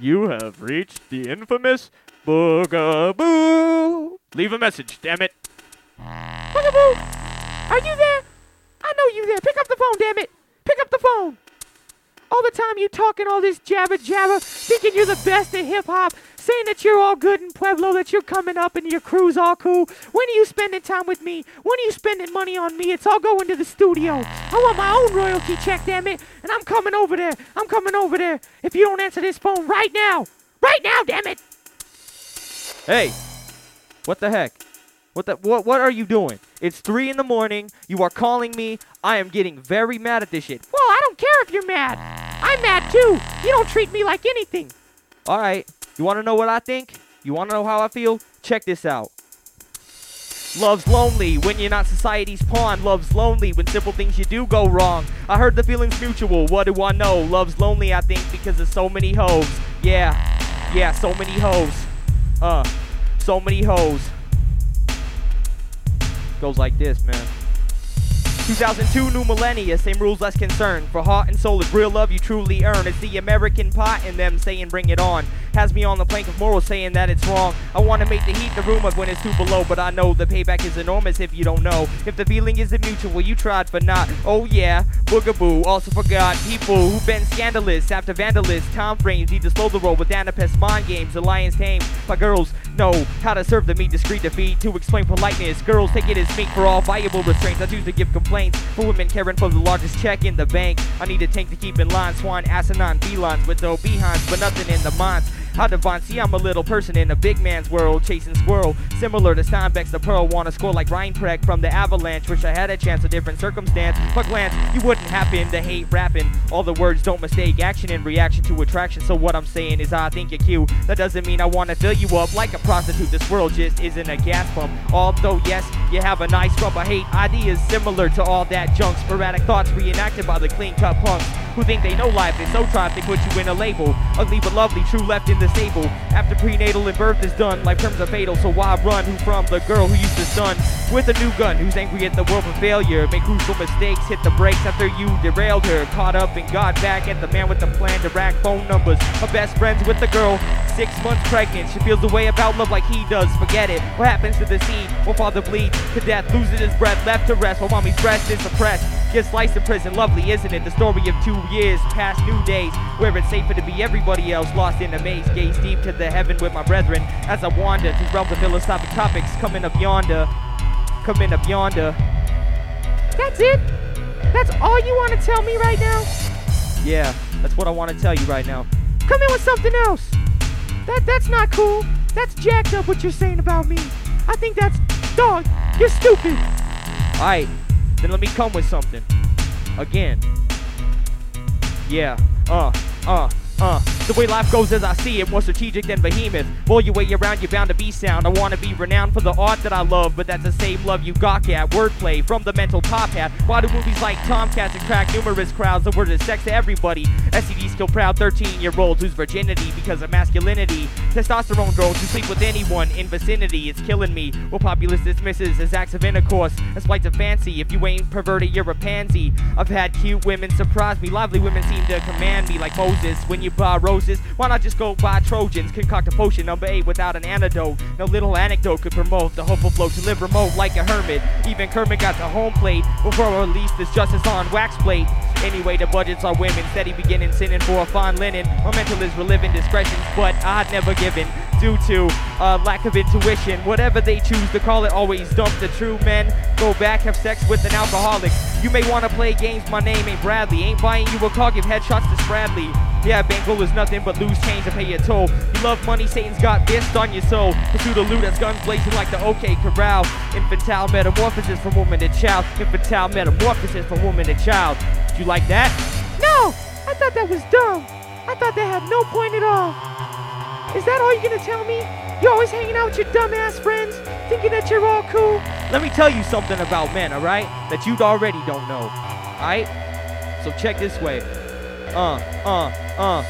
You have reached the infamous Boogaboo. Leave a message, damn it. Boogaboo, are you there? I know you there. Pick up the phone, damn it. Pick up the phone. All the time you talking all this jabber jabber, thinking you're the best at hip hop, saying that you're all good in Pueblo, that you're coming up and your crew's all cool. When are you spending time with me? When are you spending money on me? It's all going to the studio. I want my own royalty check, damn it. And I'm coming over there. I'm coming over there. If you don't answer this phone right now, right now, damn it. Hey, what the heck? What the what what are you doing? It's three in the morning. You are calling me. I am getting very mad at this shit. Well, I don't care if you're mad. I'm mad too. You don't treat me like anything. All right. You want to know what I think? You want to know how I feel? Check this out. Love's lonely when you're not society's pawn. Love's lonely when simple things you do go wrong. I heard the feeling's mutual. What do I know? Love's lonely, I think, because of so many hoes. Yeah, yeah, so many hoes. Uh, so many hoes. Goes like this, man. 2002 new millennia, same rules, less concern. For heart and soul, it's real love you truly earn. It's the American pot in them saying bring it on. Has me on the plank of morals saying that it's wrong. I wanna make the heat the room of when it's too below, but I know the payback is enormous if you don't know. If the feeling isn't mutual, you tried for not. Oh yeah, boogaboo. Also forgot people who've been scandalous after vandalists. Time frames need to slow the roll with Anapest mind games. The lions tame by girls know how to serve the meat discreet defeat. To explain politeness, girls take it as meat for all viable restraints. I choose to give for women caring for the largest check in the bank. I need a tank to keep in line. Swan, asinine, felines with no behinds, but nothing in the minds. How divine, see I'm a little person in a big man's world, chasing squirrel. Similar to Steinbeck's the Pearl, wanna score like Reinprecht from the Avalanche. Wish I had a chance, a different circumstance. But glance, you wouldn't happen to hate rapping. All the words don't mistake action and reaction to attraction. So what I'm saying is I think you're cute. That doesn't mean I wanna fill you up like a prostitute. This world just isn't a gas pump. Although yes, you have a nice rump. I hate ideas similar to all that junk. Sporadic thoughts reenacted by the clean cut punks who think they know life is so tried they put you in a label. Ugly but lovely, true left in the stable. After prenatal and birth is done, life terms are fatal. So why run? Who from the girl who used to stun with a new gun? Who's angry at the world for failure? Make crucial mistakes, hit the brakes after you derailed her. Caught up and got back at the man with the plan to rack phone numbers. Her best friends with the girl, six months pregnant. She feels the way about love like he does. Forget it. What happens to the seed? While father bleeds to death, loses his breath, left to rest while mommy's breast is suppressed. Gets sliced in prison, lovely, isn't it? The story of two years past new days, where it's safer to be everybody else, lost in a maze. Gaze deep to the heaven with my brethren as I wander through realms of philosophic topics, coming up yonder, coming up yonder. That's it? That's all you want to tell me right now? Yeah, that's what I want to tell you right now. Come in with something else. That that's not cool. That's jacked up what you're saying about me. I think that's dog. You're stupid. Alright, then let me come with something. Again. Yeah, uh, uh, uh, the way life goes as I see it, more strategic than behemoth. Roll your way around, you're bound to be sound. I wanna be renowned for the art that I love, but that's the same love you got at. Wordplay from the mental top hat. Why do movies like Tomcats attract numerous crowds? The word is sex to everybody. STDs still proud 13 year olds whose virginity because of masculinity. Testosterone girls who sleep with anyone in vicinity. It's killing me. What populace dismisses as acts of intercourse, as flights of fancy. If you ain't perverted, you're a pansy. I've had cute women surprise me. Lively women seem to command me like Moses. When you buy roses, why not just go buy Trojans? Concoct a potion number eight without an antidote. No little anecdote could promote the hopeful flow to live remote like a hermit. Even Kermit got the home plate before release this justice on wax plate. Anyway, the budgets are women, steady beginning sinning for a fine linen. My mental is reliving discretions, but I'd never given due to lack of intuition. Whatever they choose to call it, always dump the true men. Go back, have sex with an alcoholic. You may wanna play games, my name ain't Bradley. Ain't buying you a car, give headshots to Spradley. Yeah, bankroll is nothing but loose change to pay your toll. You love money, Satan's got fist on your soul. Pursue the loot that's guns blazing like the OK Corral. Infantile metamorphosis from woman to child. Infantile metamorphosis from woman to child. Do you like that? No, I thought that was dumb. I thought that had no point at all. Is that all you're gonna tell me? You're always hanging out with your dumbass friends, thinking that you're all cool. Let me tell you something about men, alright? That you already don't know. Alright? So check this way. Uh, uh, uh.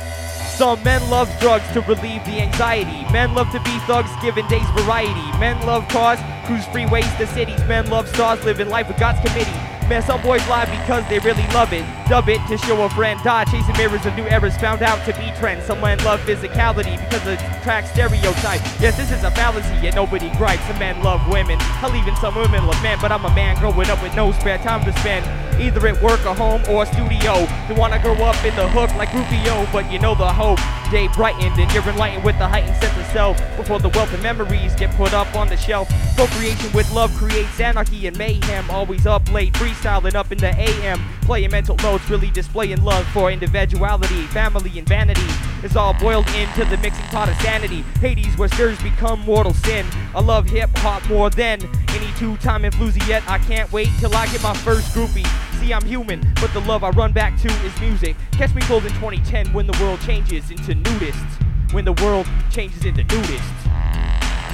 Some men love drugs to relieve the anxiety. Men love to be thugs, giving days variety. Men love cars, cruise freeways to cities. Men love stars, living life with God's committee. Man, some boys lie because they really love it. Dub it to show a friend. Die chasing mirrors of new eras found out to be trends. Some men love physicality because of track stereotype. Yes, this is a fallacy, yet nobody gripes. Some men love women. Hell, even some women love men, but I'm a man growing up with no spare time to spend. Either at work or home or studio. Don't wanna grow up in the hook like Rufio, but you know the hope. Day brightened and you're enlightened with the heightened sense of self. Before the wealth and memories get put up on the shelf. Procreation with love creates anarchy and mayhem. Always up late, freestyling up in the AM. Playing mental notes, really displaying love for individuality, family, and vanity. It's all boiled into the mixing pot of sanity. Hades, where stirs become mortal sin. I love hip hop more than any two time yet. I can't wait till I get my first groupie. See, I'm human, but the love I run back to is music. Catch me cold in 2010 when the world changes into nudists. When the world changes into nudists.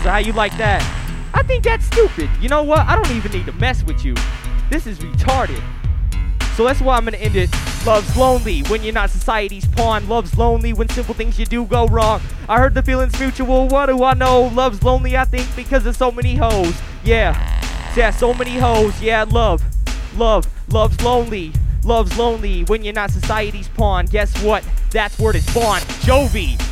So, how you like that? I think that's stupid. You know what? I don't even need to mess with you. This is retarded. So that's why I'm gonna end it. Love's lonely when you're not society's pawn. Love's lonely when simple things you do go wrong. I heard the feeling's mutual. What do I know? Love's lonely, I think, because of so many hoes. Yeah, yeah, so many hoes. Yeah, love, love, love's lonely. Love's lonely when you're not society's pawn. Guess what? That's where it's spawned. Jovi.